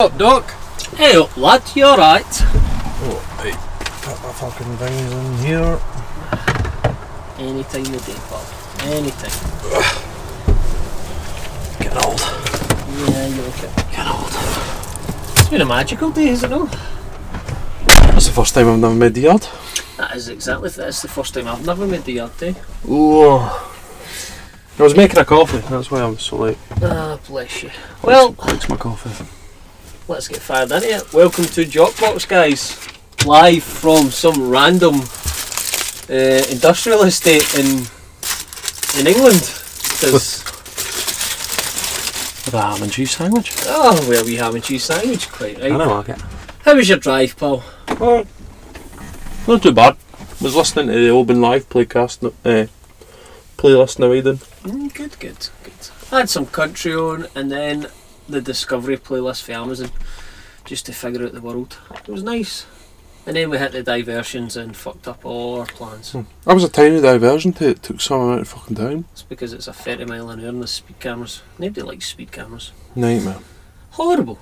up, Doc? Hey up, lad, you alright? Oh, hey, Put my fucking things in here. Anytime of day, pal. Anytime. Getting old. Yeah, you look it. Getting old. It's been a magical day, isn't it? It's the first time I've never made the yard. That is exactly, that's the first time I've never made the yard day. Oh. I was making a coffee, that's why I'm so late. Ah, bless you. Well, Likes my coffee. Let's get fired into it. Welcome to Jockbox, guys. Live from some random uh, industrial estate in in England. With a ham and cheese sandwich. oh, well, we have a cheese sandwich, quite right. I know, I How was your drive, Paul? Well, not too bad. Was listening to the Open Live playcast, uh, playlist now, Eden. Mm, good, good, good. I had some country on and then the Discovery playlist for Amazon just to figure out the world. It was nice. And then we hit the diversions and fucked up all our plans. Hmm. That was a tiny diversion to it, took some amount of fucking time. It's because it's a 30 mile an hour and the speed cameras. Nobody likes speed cameras. Nightmare. Horrible.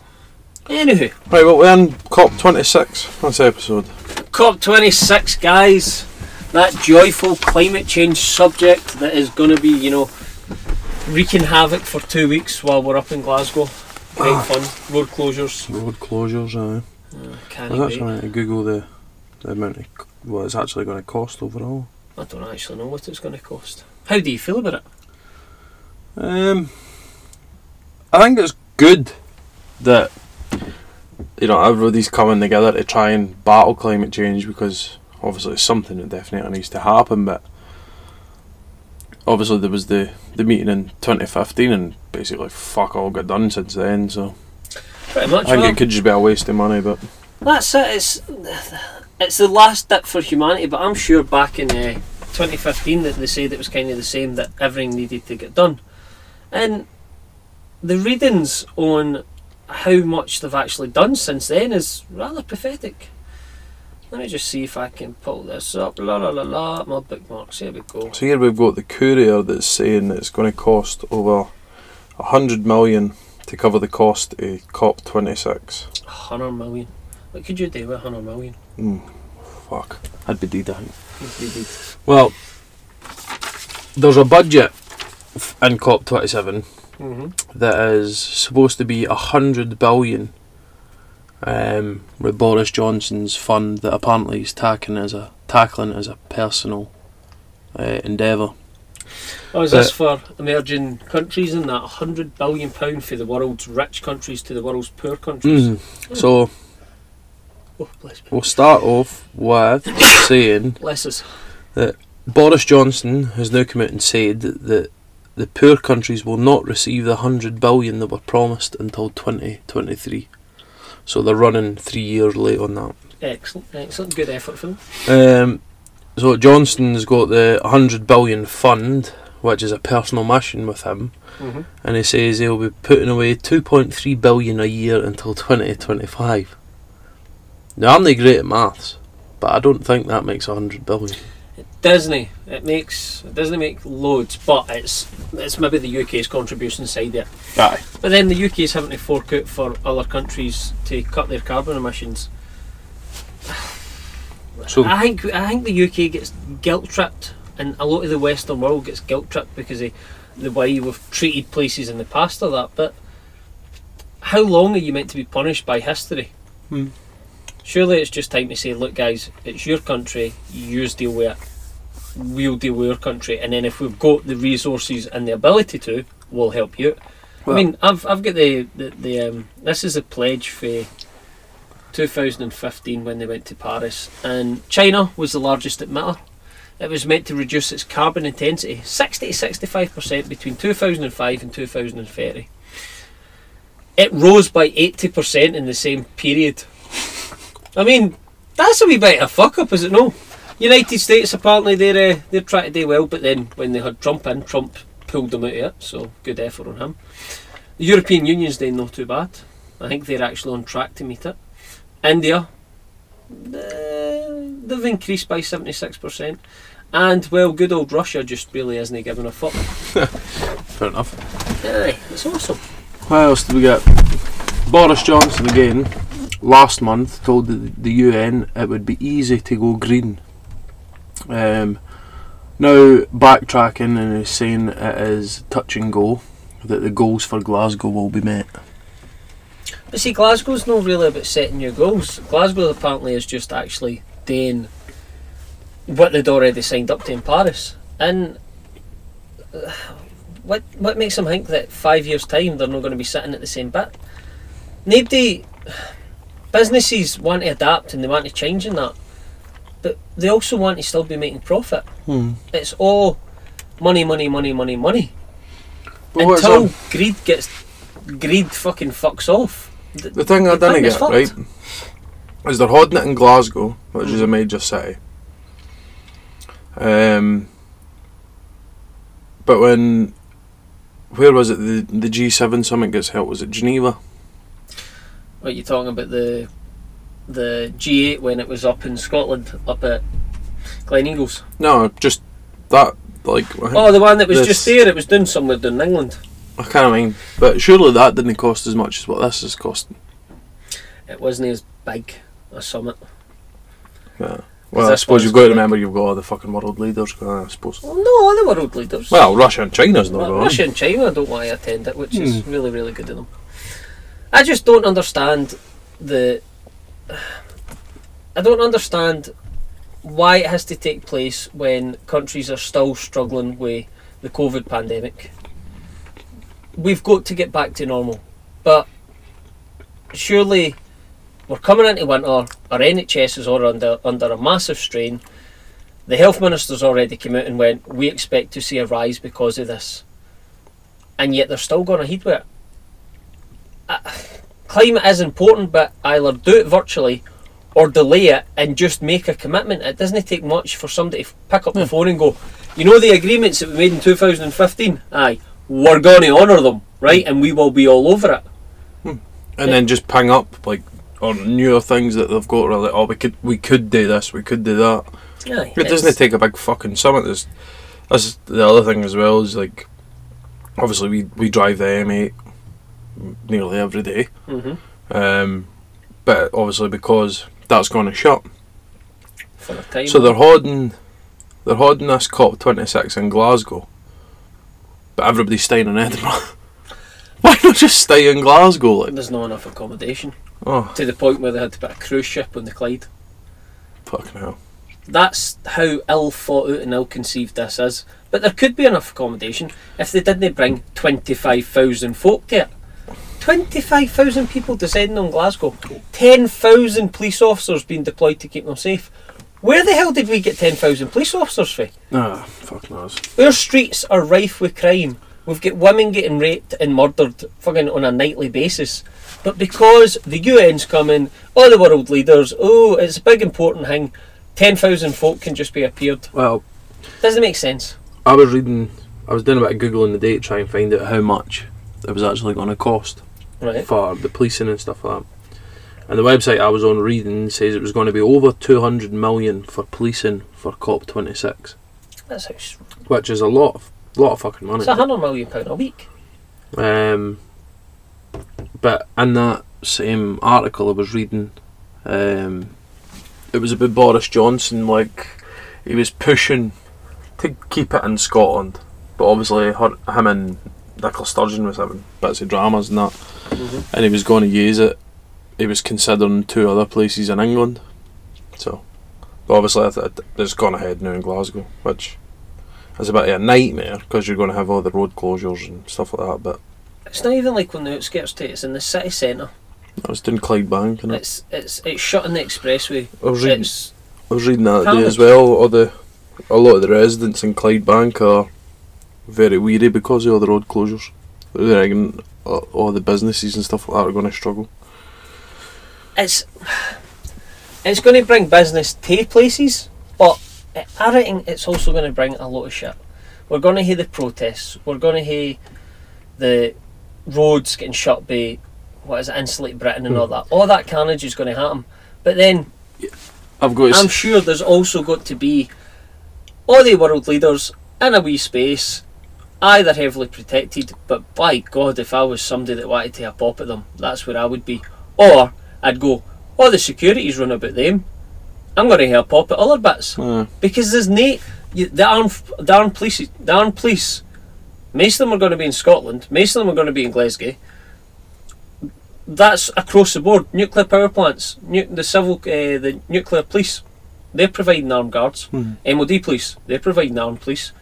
Anywho, Right, well, we're on COP26 this episode. COP26, guys. That joyful climate change subject that is going to be, you know, wreaking havoc for two weeks while we're up in Glasgow. Great Ah. fun. Road closures. Road closures, aye. Uh, I can't was actually trying to Google the, the amount of, what it's actually going to cost overall. I don't actually know what it's going to cost. How do you feel about it? Um, I think it's good that you know everybody's coming together to try and battle climate change because obviously it's something that definitely needs to happen. But obviously there was the the meeting in 2015 and basically fuck all got done since then. So Pretty much. I think well, it could just be a waste of money. But that's it. It's it's the last dip for humanity. But I'm sure back in uh, 2015 that they said it was kind of the same that everything needed to get done, and the readings on how much they've actually done since then is rather pathetic. Let me just see if I can pull this up. La la la la. My bookmarks. Here we go. so here we've got the courier that's saying that it's going to cost over a hundred million to cover the cost of COP 26. 100 million. What could you do with 100 million? Mm, fuck, I'd be dead. I think. If you did. Well, there's a budget in COP27 Mm-hmm. that is supposed to be a hundred billion. Um, with Boris Johnson's fund that apparently he's tackling as a tackling as a personal uh, endeavour. Oh, is this for emerging countries and that hundred billion pound for the world's rich countries to the world's poor countries? Mm. So Oh, we'll start off with saying Bless us. Boris Johnson has now come out and said that the, the poor countries will not receive the 100 billion that were promised until 2023. So they're running three years late on that. Excellent, excellent. Good effort for them. Um, so Johnson's got the 100 billion fund, which is a personal mission with him, Mm-hmm. and he says he'll be putting away 2.3 billion a year until 2025. Now I'm not great at maths, but I don't think that makes 100 billion. Disney, it makes it doesn't make loads, but it's it's maybe the UK's contribution side there. Aye. But then the UK is having to fork out for other countries to cut their carbon emissions. So I think I think the UK gets guilt tripped, and a lot of the Western world gets guilt tripped because of the way we've treated places in the past or that. But how long are you meant to be punished by history? Hmm. Surely it's just time to say, look, guys, it's your country. You deal with it. We'll deal with our country, and then if we've got the resources and the ability to, we'll help you. Well- I mean, I've I've got the the, the um, this is a pledge for 2015 when they went to Paris, and China was the largest emitter. It was meant to reduce its carbon intensity 60 to 65 percent between 2005 and 2030. It rose by 80 percent in the same period. I mean, that's a wee bit of a fuck up, is it no? United States apparently they're uh, they're trying to do well, but then when they had Trump in, Trump pulled them out of it. So good effort on him. The European Union's doing not too bad. I think they're actually on track to meet it. India, uh, they've increased by 76%. And, well, good old Russia just really isn't giving a fuck. fair enough. Aye, it's awesome. What else do we get? Boris Johnson again last month told the, the UN it would be easy to go green. Um, now backtracking and is saying it is touch and go that the goals for Glasgow will be met. But see, Glasgow's not really about setting your goals. Glasgow apparently is just actually doing what they'd already signed up to in Paris. And uh, what what makes them think that five years' time they're not going to be sitting at the same bit? Nobody, businesses want to adapt and they want to change in that, but they also want to still be making profit. Hmm. It's all money, money, money, money, money. What's Until greed gets greed fucking fucks off. The- The thing I the didn't get, fucked. right, is they're holding it in Glasgow, which is a major city. Um, but when, where was it, the, the G7 summit gets held, was it Geneva? What you talking about the the G8 when it was up in Scotland, up at Gleneagles? No, just that, like, Oh, the one that was This- just there. It was doing somewhere down in England. I can't mind, but surely that didn't cost as much as what this is costing. It wasn't as big a summit. Yeah. Well, I suppose you've got to remember you've got all the fucking world leaders going, I suppose. Well, no, all the world leaders. Well, Russia and China's not Well, going. Russia and China don't want to attend it, which is Hmm. really, really good of them. I just don't understand the. I don't understand why it has to take place when countries are still struggling with the COVID pandemic. We've got to get back to normal, but surely we're coming into winter. Our NHS is already under under a massive strain. The health minister's already come out and went, "We expect to see a rise because of this," and yet they're still going ahead with it. Uh, climate is important, but either do it virtually or delay it and just make a commitment. It doesn't take much for somebody to pick up the hmm. phone and go, "You know the agreements that we made in 2015? Aye, we're going to honour them, right? Hmm. And we will be all over it." Hmm. and then just ping up like on newer things that they've got. Really, oh, we could we could do this, we could do that. Aye, It doesn't take a big fucking summit. There's, that's the other thing as well. Is like, obviously we we drive the M8 nearly every day. hmm Um, but obviously because that's going to shut, time. so they're holding they're holding this COP 26 in Glasgow, but everybody's staying in Edinburgh. Why not just stay in Glasgow? Like, There's not enough accommodation oh, to the point where they had to put a cruise ship on the Clyde. fucking hell. That's how ill thought out and ill conceived this is. But there could be enough accommodation if they didn't bring 25,000 folk to it. 25,000 people descending on Glasgow. 10,000 police officers being deployed to keep them safe. Where the hell did we get 10,000 police officers from? Ah, fuck knows. Our streets are rife with crime. We've got women getting raped and murdered fucking on a nightly basis. But because the UN's coming, all the world leaders, oh, it's a big important thing, 10,000 folk can just be appeared. Well, Doesn't make sense. I was reading, I was doing a bit of googling the day to try and find out how much it was actually going to cost Right. for the policing and stuff like that. And the website I was on reading says it was going to be over 200 million for policing for COP26, That's how which is a lot of lot of fucking money. it's a hundred million pound a week. Um, but in that same article I was reading, um, it was about Boris Johnson. Like he was pushing to keep it in Scotland, but obviously her, him and Nicola Sturgeon was having bits of dramas and that, mm-hmm. and he was going to use it. He was considering two other places in England, so but obviously it's gone ahead now in Glasgow, which is a bit of a nightmare because you're going to have all the road closures and stuff like that. But It's not even like on the outskirts to it, it's in the city centre. I was doing Clydebank and It's it's it's shutting the expressway. I was reading, It's I was reading that today as well. All the a lot of the residents in Clydebank are very weary because of all the road closures. They're reckon uh, all the businesses and stuff like that are going to struggle. it's it's going to bring business to places, but I reckon it's also going to bring a lot of shit. We're going to hear the protests. We're going to hear the roads getting shut by what is it, Insulate Britain and all that. All that carnage is going to happen. But then I've got. I'm sure there's also got to be all the world leaders in a wee space They're heavily protected, but by God, if I was somebody that wanted to have a pop at them, that's where I would be. Or I'd go, oh, the security's run about them. I'm going to have a pop at other bits Uh, because there's you, the armed the armed police the armed police. Most of them are going to be in Scotland. Most of them are going to be in Glasgow. That's across the board. Nuclear power plants, nu- the civil, uh, the nuclear police, they're providing armed guards. Hmm. MOD police, they're providing armed police.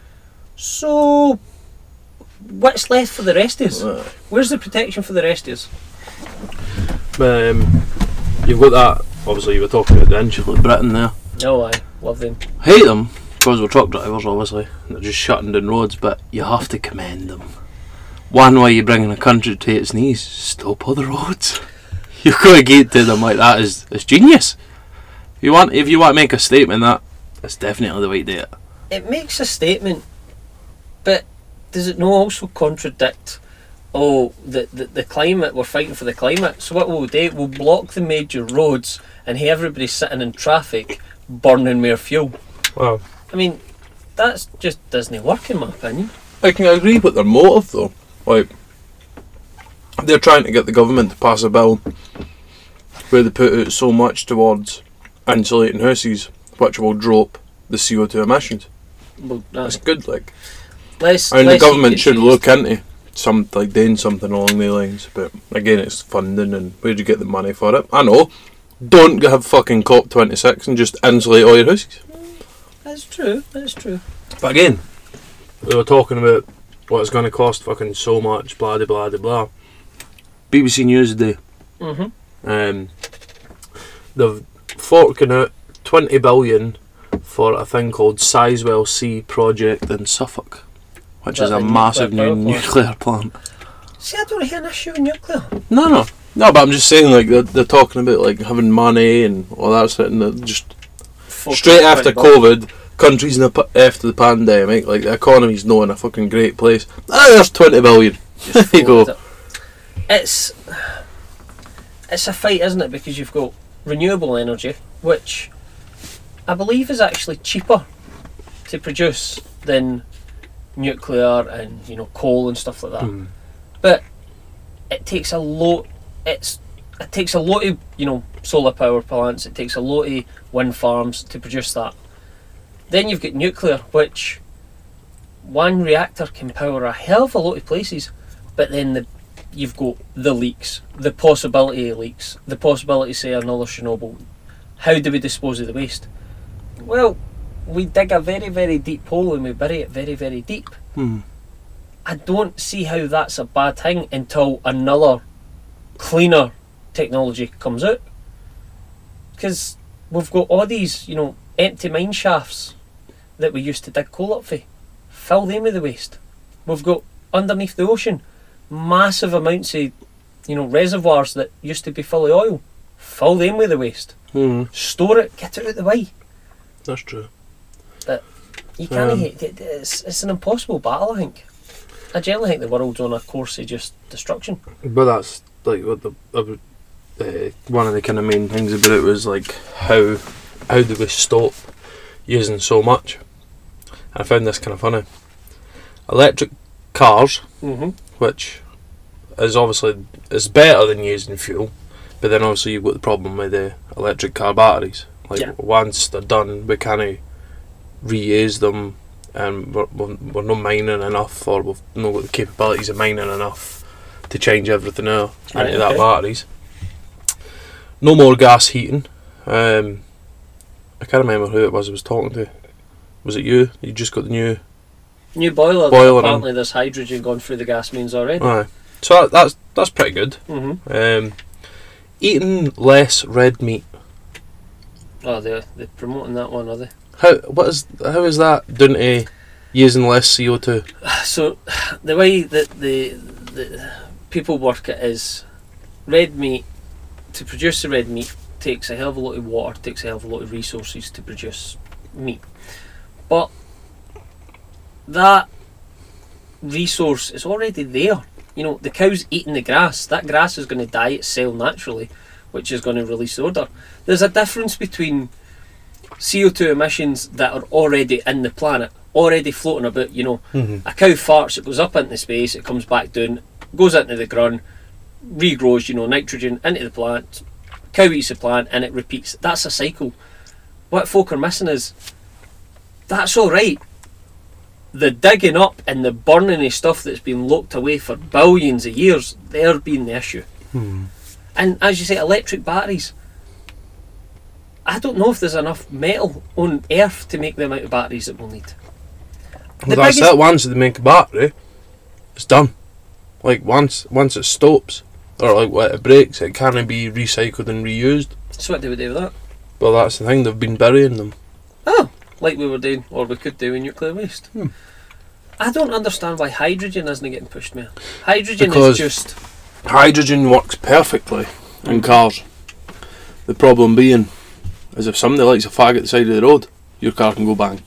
So, what's left for the rest is? uh, Where's the protection for the rest is? um, you've got that. Obviously, you were talking about the Insulate Britain there. Oh, I love them. Hate them because we're truck drivers, obviously. They're just shutting down roads, but you have to commend them. One way you're bringing a country to its knees, stop all the roads. You've got to get to them like that is it's genius. If you want, if you want to make a statement, that that's definitely the way to do it. it makes a statement, but does it not also contradict? Oh, the, the the climate we're fighting for the climate. So what we'll do? We'll block the major roads and have everybody sitting in traffic, burning more fuel. Wow. I mean, that's just doesn't work in my opinion. I can agree with their motive though. Like they're trying to get the government to pass a bill where they put out so much towards insulating houses, which will drop the CO two emissions. Well, That's uh, good. Like, less, I mean, the government should gets look into some like doing something along the lines. But again, it's funding and where do you get the money for it? I know. Don't have fucking COP twenty six and just insulate all your houses. That's true. That's true. But again, we were talking about what it's going to cost fucking so much, blah, blah, blah, blah, blah. BBC News today, Mm-hmm. um, they've forking out 20 billion for a thing called Sizewell C project in Suffolk, which is a massive new nuclear plant. See, I don't hear an issue with nuclear. No, no. No, but I'm just saying, like, they're, they're talking about, like, having money and all that shit, and just straight after COVID, countries in the, after the pandemic, like the economy's not in a fucking great place. Ah, there's twenty billion. There you go. It's it's a fight, isn't it? Because you've got renewable energy, which I believe is actually cheaper to produce than nuclear and you know coal and stuff like that. Mm. But it takes a lot. It's it takes a lot of you know solar power plants. It takes a lot of wind farms to produce that. Then you've got nuclear, which one reactor can power a hell of a lot of places, but then the you've got the leaks, the possibility of leaks, the possibility, say, another Chernobyl. How do we dispose of the waste? Well, we dig a very, very deep hole and we bury it very, very deep. Hmm. I don't see how that's a bad thing until another cleaner technology comes out. Because we've got all these, you know, empty mine shafts that we used to dig coal up for. Fill them with the waste. We've got underneath the ocean massive amounts of, you know, reservoirs that used to be full of oil. Fill them with the waste. Hmm. Store it, get it out of the way. That's true. You can't. Um, it's, it's an impossible battle, I think. I generally think the world's on a course of just destruction. But that's like what the uh, uh, one of the kind of main things about it was like how how do we stop using so much? I found this kind of funny. Electric cars, Mm-hmm. which is obviously is better than using fuel, but then obviously you've got the problem with the electric car batteries. Like Yeah. once they're done, we can't reuse them, and we're, we're, not mining enough, or we've not got the capabilities of mining enough to change everything out Right, into that okay. batteries. No more gas heating. Um, I can't remember who it was I was talking to. Was it you? You just got the new. New boiler. Boiler apparently, there's hydrogen going through the gas mains already. Aye. So that, that's that's pretty good. Mm-hmm. Um, eating less red meat. Oh, they're, they're promoting that one, are they? How what is how is that doing to using less CO two? So, the way that the, the people work it is red meat, to produce the red meat, takes a hell of a lot of water, takes a hell of a lot of resources to produce meat. But that resource is already there. You know, the cow's eating the grass. That grass is going to die itself naturally, which is going to release odour. There's a difference between CO2 emissions that are already in the planet, already floating about. You know, Mhm. a cow farts, it goes up into space, it comes back down, goes into the ground, regrows. You know, nitrogen into the plant, cow eats the plant, and it repeats. That's a cycle. What folk are missing is that's all right. The digging up and the burning of stuff that's been locked away for billions of years, they're being the issue. Hmm. And as you say, electric batteries. I don't know if there's enough metal on Earth to make the amount of batteries that we'll need. Well, The that's biggest- it. Once they make a battery, it's done. Like once once it stops or like when it breaks, it can't be recycled and reused. So what do we do with that? Well, that's the thing. They've been burying them. Oh, like we were doing, or we could do in nuclear waste. Hmm. I don't understand why hydrogen isn't getting pushed more. Hydrogen Because- is just Hydrogen works perfectly in cars. The problem being is if somebody lights a fag at the side of the road, your car can go bang.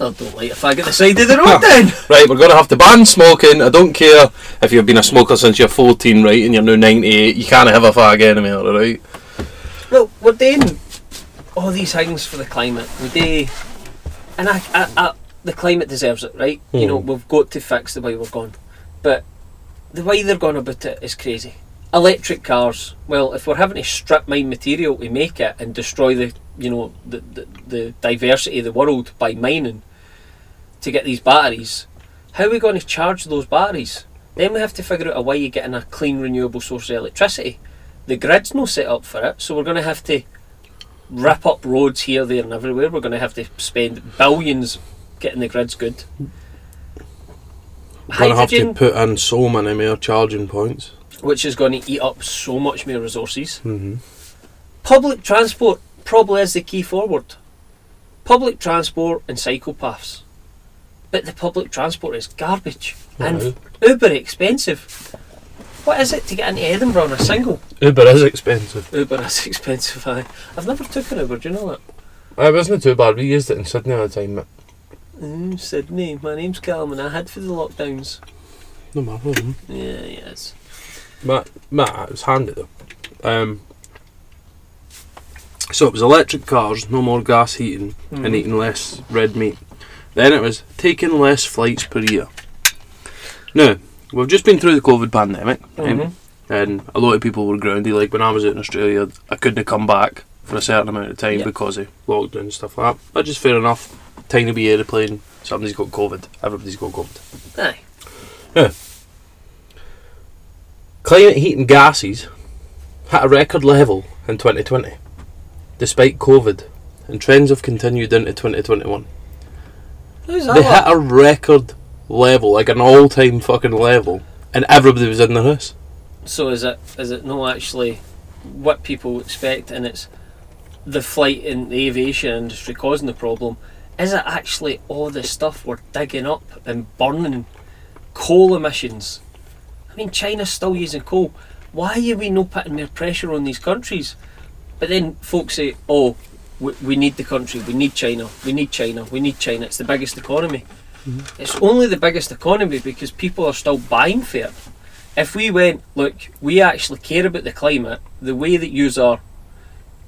I don't like a fag at the side of the road then. Right, we're going to have to ban smoking. I don't care if you've been a smoker since you're 14, right, and you're now 98. You can't have a fag anymore, right? Well, we're doing all these things for the climate. We do, and I, I, I, the climate deserves it, right? You know, Hmm. we've got to fix the way we're going, but the way they're going about it is crazy. Electric cars. Well, if we're having to strip mine material to make it and destroy the, you know, the, the, the diversity of the world by mining to get these batteries, how are we going to charge those batteries? Then we have to figure out a way of getting a clean, renewable source of electricity the grid's not set up for it, so we're going to have to rip up roads here, there, and everywhere. We're going to have to spend billions getting the grids good. We're going to have to put in so many more charging points. Which is going to eat up so much more resources. hmm Public transport probably is the key forward. Public transport and psychopaths. But the public transport is garbage and uber expensive. What is it to get into Edinburgh on a single? Uber is expensive. Uber is expensive. Aye. I've never took an Uber. Do you know that? It wasn't too bad. We used it in Sydney all the time. But Mm, Sydney. My name's Callum, and I had for the lockdowns. no matter. Yeah, yes. Matt, Matt, it was handy though. Um, so it was electric cars, no more gas heating, and Mhm. eating less red meat. Then it was taking less flights per year. Now, we've just been through the COVID pandemic? Mhm. and a lot of people were grounded. Like when I was out in Australia, I couldn't have come back for a certain amount of time Yeah. because of lockdown and stuff like that. That's just fair enough. time Tiny wee aeroplane, somebody's got COVID, everybody's got COVID. Aye. Climate heating gases hit a record level in 2020, despite COVID, and trends have continued into 2021. How's that? They hit a record level, like an all-time fucking level, and everybody was in the house. So is it is it not actually what people expect, and it's the flight in the aviation industry causing the problem? Is it actually all the stuff we're digging up and burning, coal emissions? I mean, China's still using coal. Why are we not putting more pressure on these countries? But then folks say, "Oh, we, we need the country. We need China. We need China. We need China. It's the biggest economy." Mm-hmm. It's only the biggest economy because people are still buying for it if we went, look, we actually care about the climate, the way that you are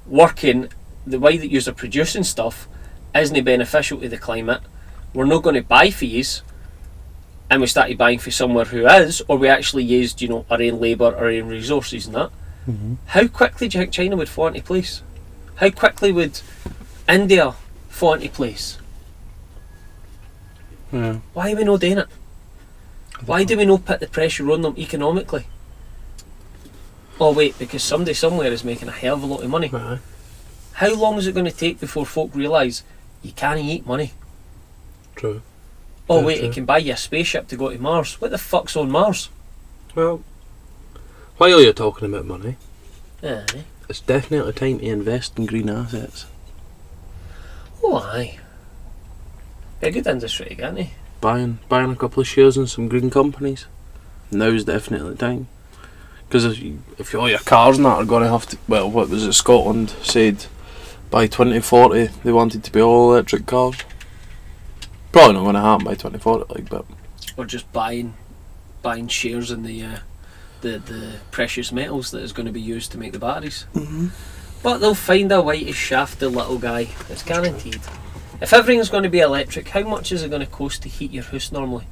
working, the way that you are producing stuff isn't beneficial to the climate, we're not going to buy fees, and we started buying for somewhere who is, or we actually used, you know, our own labour, our own resources and that, mm-hmm. how quickly do you think China would fall into place? How quickly would India fall into place? Yeah. Why are we not doing it? Why do we not put the pressure on them economically? Oh wait, because somebody somewhere is making a hell of a lot of money. Aye. How long is it going to take before folk realise you can't eat money? True. Oh wait, it can buy you a spaceship to go to Mars. What the fuck's on Mars? Well, while you're talking about money, Aye. it's definitely time to invest in green assets. Oh aye. Be a good industry, can't he? Buying buying a couple of shares in some green companies. Now's definitely the time. Because if, you, if all your cars and that are going to have to, well, what was it? Scotland said by 2040 they wanted to be all electric cars. Probably not going to happen by 2040, like, but Or just buying buying shares in the uh, the the precious metals that is going to be used to make the batteries. But they'll find a way to shaft the little guy. It's guaranteed. If everything's going to be electric, how much is it going to cost to heat your house normally?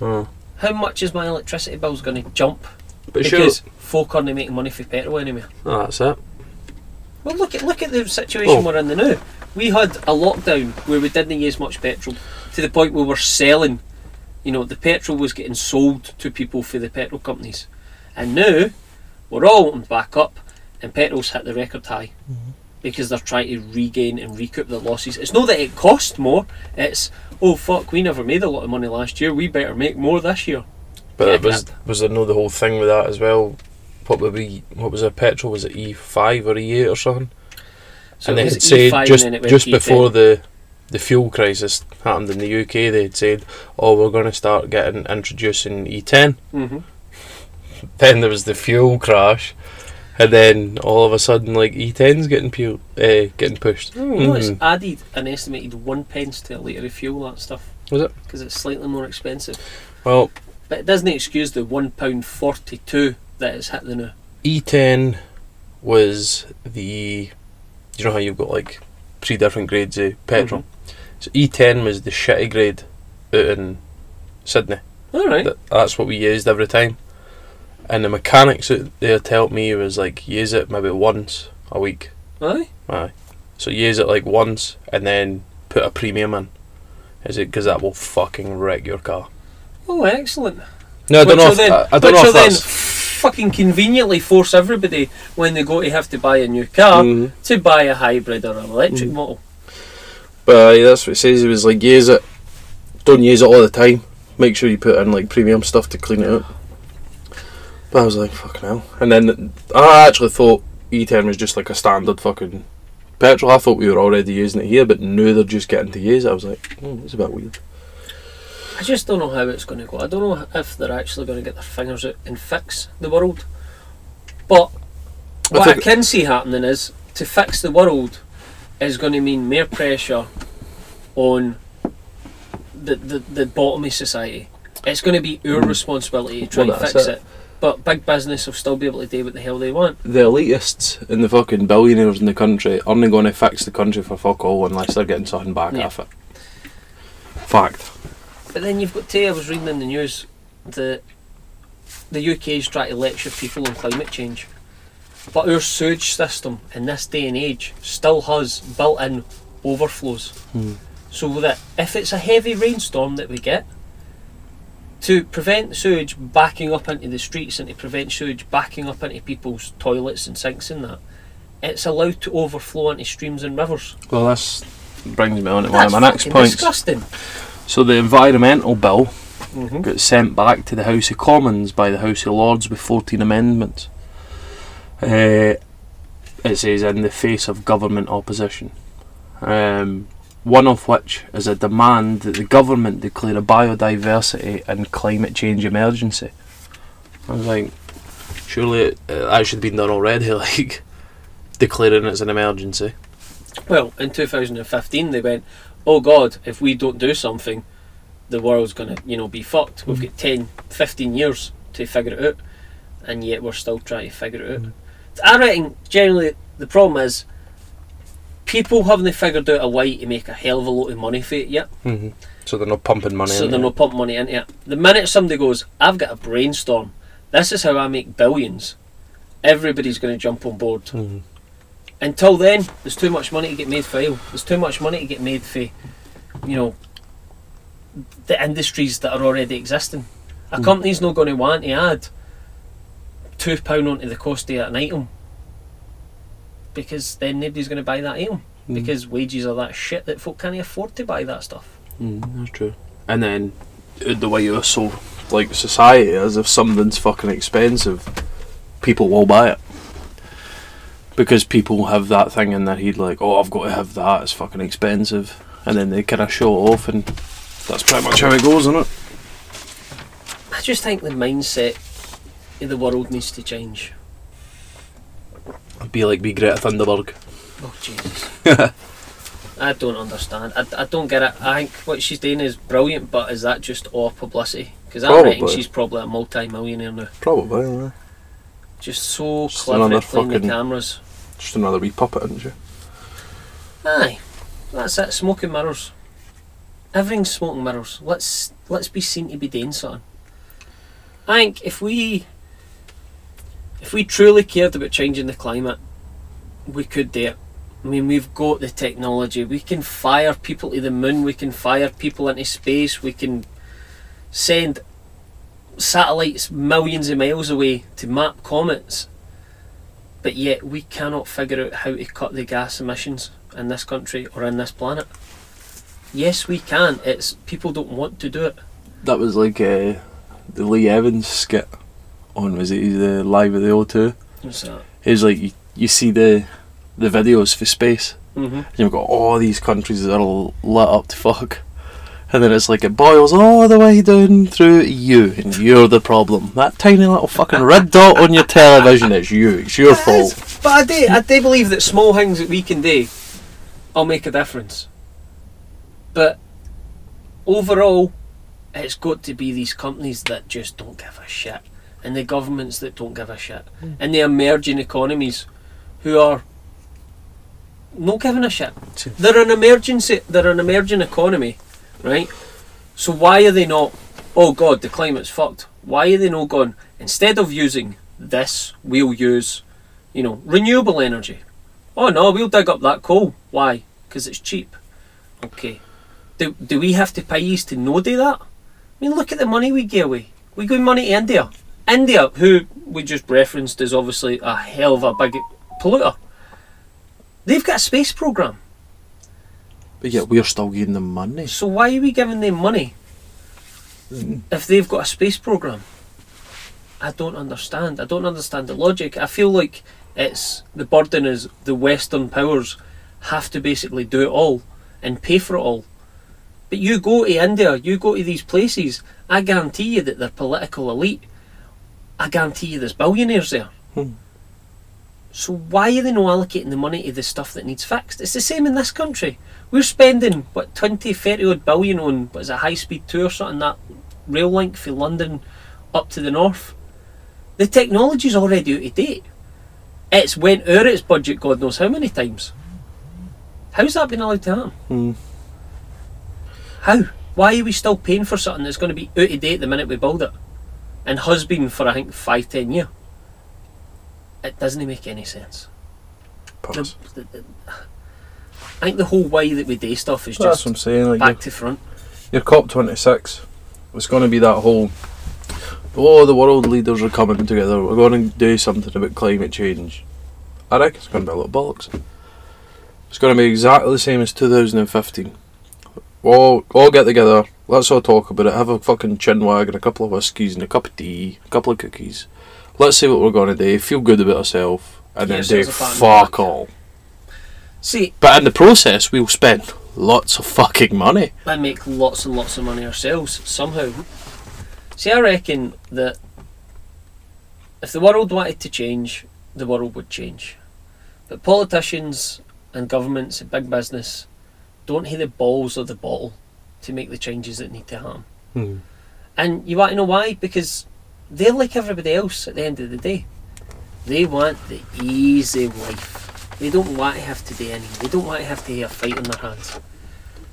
How much is my electricity bill's going to jump? But sure. because folk aren't making money for petrol anymore. Oh, that's it. Well, look at look at the situation Oh. we're in the now. We had a lockdown where we didn't use much petrol to the point we were selling. You know, the petrol was getting sold to people for the petrol companies, and now we're all back up, and petrol's hit the record high mm-hmm. because they're trying to regain and recoup the losses. It's not that it cost more; it's oh fuck, we never made a lot of money last year. We better make more this year. But Yeah, it was that- was there no the whole thing with that as well? What would be what was it? Petrol was it E five or E eight or something? So and it they was had said just then it went just to before the the fuel crisis happened in the UK, they had said, "Oh, we're going to start getting introducing E10." hmm Then there was the fuel crash, and then all of a sudden, like E10's getting pu- uh, getting pushed. You know, it's Mhm. added an estimated one pence to a litre of fuel, that stuff. Was it? Because it's slightly more expensive. Well, But it doesn't excuse the £1.42 that it's hit the now. E10 was the. You know how you've got like three different grades of mm-hmm. petrol. So E10 was the shitty grade out in Sydney. Alright. That, that's what we used every time. And the mechanics out there told me was like use it maybe once a week. Aye. Aye. So use it like once and then put a premium in. Is it because that will fucking wreck your car? Oh, excellent. No, I don't Which know. If, then, I, I don't know if then that's. Fucking conveniently force everybody when they go to have to buy a new car Mhm. to buy a hybrid or an electric Mm. model. But aye, that's what it says. It was like use it. Don't use it all the time. Make sure you put in like premium stuff to clean it up. But I was like, fucking hell. And then I actually thought E10 was just like a standard fucking petrol. I thought we were already using it here, but now they're just getting to use it. I was like, oh, it's a bit weird. I just don't know how it's going to go. I don't know if they're actually going to get their fingers out and fix the world. But what I, think- can see happening is to fix the world is going to mean more pressure on the, the, the bottom of society. It's going to be our Mm. responsibility to try Well, and fix it. it. But big business will still be able to do what the hell they want. The elitists and the fucking billionaires in the country aren't going to fix the country for fuck all unless they're getting something back Yeah. off it. Fact. But then you've got to, I was reading in the news that the UK is trying to lecture people on climate change. But our sewage system in this day and age still has built in overflows. Hmm. So that if it's a heavy rainstorm that we get, to prevent sewage backing up into the streets and to prevent sewage backing up into people's toilets and sinks and that, it's allowed to overflow into streams and rivers. Well, this brings me on to one of my next points. disgusting. So the environmental bill Mm-hmm. got sent back to the House of Commons by the House of Lords with 14 amendments. Uh, it says in the face of government opposition. Um, one of which is a demand that the government declare a biodiversity and climate change emergency. I was like, surely it, uh, that should have been done already, like declaring it's an emergency. Well, in 2015, they went, "Oh God, if we don't do something, the world's gonna, you know, be fucked. We've got 10, 15 years to figure it out, and yet we're still trying to figure it out." Mm. I reckon generally the problem is people haven't figured out a way to make a hell of a lot of money for it yet, Mm-hmm. So they're not pumping money so they're it. not pumping money into it. The minute somebody goes, "I've got a brainstorm. This is how I make billions. everybody's going to jump on board. Mhm. Until then, there's too much money to get made for oil. There's too much money to get made for, you know, the industries that are already existing. A Mm. company's not going to want to add two pound onto the cost of an item because then nobody's going to buy that item Mm. because wages are that shit that folk can't afford to buy that stuff. Mm, that's true. And then uh, the way you're so like society is, if something's fucking expensive, people will buy it because people have that thing in their head like, oh, I've got to have that. It's fucking expensive, and then they kind of show it off, and that's pretty much how it goes, isn't it? I just think the mindset of the world needs to change. Be like be Greta Thunberg. Oh Jesus! I don't understand. I, I don't get it. I think what she's doing is brilliant, but is that just all publicity? Because I reckon Probably. she's probably a multi-millionaire now. Probably. Yeah. Just so Just clever at playing the fucking- cameras. Just another wee puppet, isn't she? Aye. That's it. Smoking mirrors. Everything's smoking mirrors. Let's let's be seen to be doing something. I think if we if we truly cared about changing the climate, we could do it. I mean, we've got the technology. We can fire people to the moon. We can fire people into space. We can send satellites millions of miles away to map comets. But yet, we cannot figure out how to cut the gas emissions in this country or in this planet. Yes, we can. It's people don't want to do it. That was like uh, the Lee Evans skit on was it the live at the O2. What's that? It was like you, you see the the videos for space, Mm-hmm. and you've got all these countries that are lit up to fuck, and then it's like it boils all the way down through you, and you're the problem. That tiny little fucking red dot on your television, it's you. It's your fault. But I do, I do believe that small things that we can do will make a difference. But overall, it's got to be these companies that just don't give a shit, and the governments that don't give a shit, hmm. and the emerging economies who are not giving a shit. They're an emergency. They're an emerging economy, right? So why are they not? Oh God, the climate's fucked. Why are they not going? Instead of using this, we'll use, you know, renewable energy. Oh no, we'll dig up that coal. Why? Because it's cheap. Okay. Do, do we have to pay you to no do that? I mean, look at the money we give away. We give money to India. India, who we just referenced, is obviously a hell of a big polluter. They've got a space program. But yet we're still giving them money. So why are we giving them money if they've got a space program? I don't understand. I don't understand the logic. I feel like it's the burden is the Western powers have to basically do it all and pay for it all. But you go to India, you go to these places, I guarantee you that they're political elite. I guarantee you there's billionaires there. Hmm. So why are they not allocating the money to the stuff that needs fixed? It's the same in this country. We're spending what 20, 30 odd billion on what is a high speed two or something that rail link from London up to the north. The technology's already out of date. It's went over its budget God knows how many times. How's that been allowed to happen? Hmm. How? Why are we still paying for something that's going to be out of date the minute we build it? And has been for I think five, ten years. It doesn't make any sense. The, the, the, I think the whole way that we do stuff is That's just I'm saying. Like back to front. your, your COP26 was going to be that whole. Oh, the world leaders are coming together. We're going to do something about climate change. I reckon it's going to be a lot of bollocks. It's going to be exactly the same as 2015. All, all get together. Let's all talk about it. Have a fucking chin wag and a couple of whiskies and a cup of tea, a couple of cookies. Let's see what we're going to do. Feel good about ourselves, and Get then do yourselves a pat on the fuck back. all. See, But in the process, we'll spend lots of fucking money. and make lots and lots of money ourselves somehow. See, I reckon that if the world wanted to change, the world would change. But politicians and governments and big business don't have the balls or the bottle to make the changes that need to happen. Hmm. And you want to know why? Because they're like everybody else at the end of the day. They want the easy life. They don't want to have to do anything. They don't want to have to have a fight on their hands.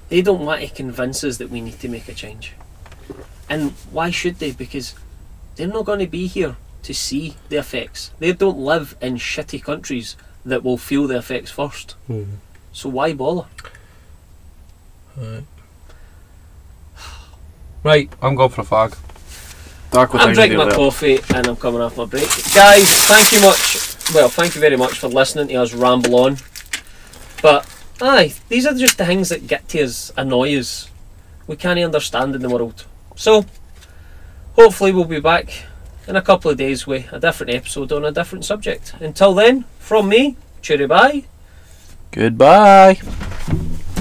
They don't want to convince us that we need to make a change. And why should they? Because they're not going to be here to see the effects. They don't live in shitty countries that will feel the effects first. Hmm. So why bother? Right, I'm going for a fag. Dark I'm drinking my coffee and I'm coming off my break. Guys, thank you much. Well, thank you very much for listening to us ramble on. But, aye, these are just the things that get to us, annoy us. We can't understand in the world. So, hopefully, we'll be back in a couple of days with a different episode on a different subject. Until then, from me, cheery bye. Goodbye.